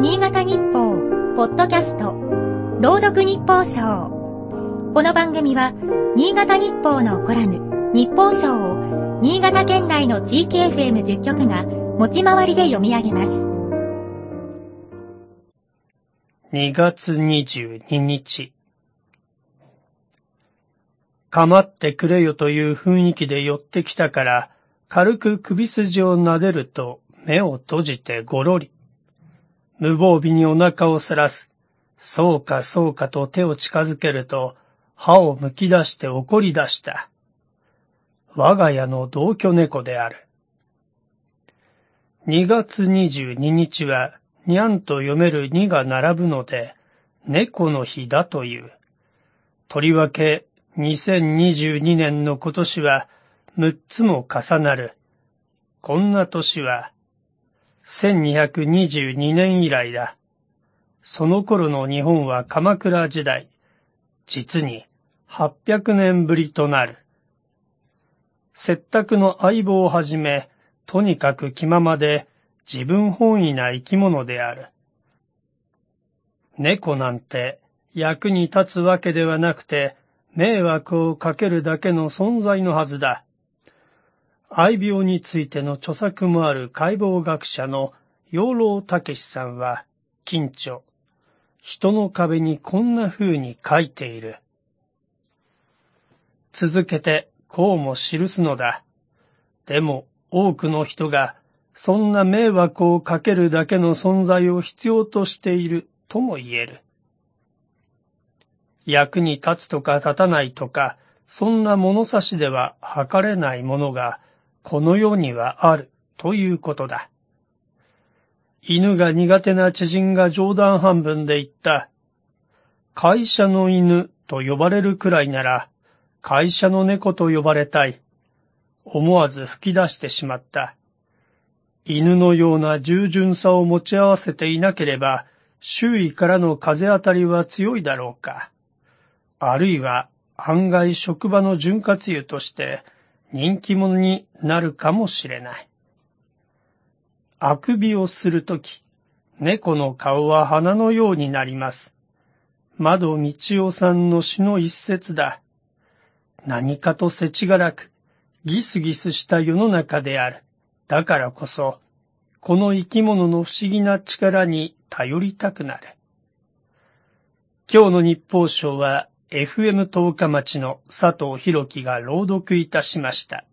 新潟日報、ポッドキャスト、朗読日報賞。この番組は、新潟日報のコラム、日報賞を、新潟県内の地域 FM10 局が、持ち回りで読み上げます。2月22日。かまってくれよという雰囲気で寄ってきたから、軽く首筋を撫でると目を閉じてごろり。無防備にお腹をさらす。そうかそうかと手を近づけると、歯をむき出して怒り出した。我が家の同居猫である。2月22日は、にゃんと読める2が並ぶので、猫の日だという。とりわけ、2022年の今年は、6つも重なる。こんな年は、1222年以来だ。その頃の日本は鎌倉時代、実に800年ぶりとなる。接託の相棒をはじめ、とにかく気ままで自分本位な生き物である。猫なんて役に立つわけではなくて、迷惑をかけるだけの存在のはずだ。愛病についての著作もある解剖学者の養老武さんは、近著、人の壁にこんな風に書いている。続けて、こうも記すのだ。でも、多くの人が、そんな迷惑をかけるだけの存在を必要としているとも言える。役に立つとか立たないとか、そんな物差しでは測れないものが、この世にはあるということだ。犬が苦手な知人が冗談半分で言った。会社の犬と呼ばれるくらいなら、会社の猫と呼ばれたい。思わず吹き出してしまった。犬のような従順さを持ち合わせていなければ、周囲からの風当たりは強いだろうか。あるいは案外職場の潤滑油として人気者になるかもしれない。あくびをするとき、猫の顔は花のようになります。窓道夫さんの詩の一節だ。何かと世知辛く、ギスギスした世の中である。だからこそ、この生き物の不思議な力に頼りたくなる。今日の日報賞は FM 十日町の佐藤弘樹が朗読いたしました。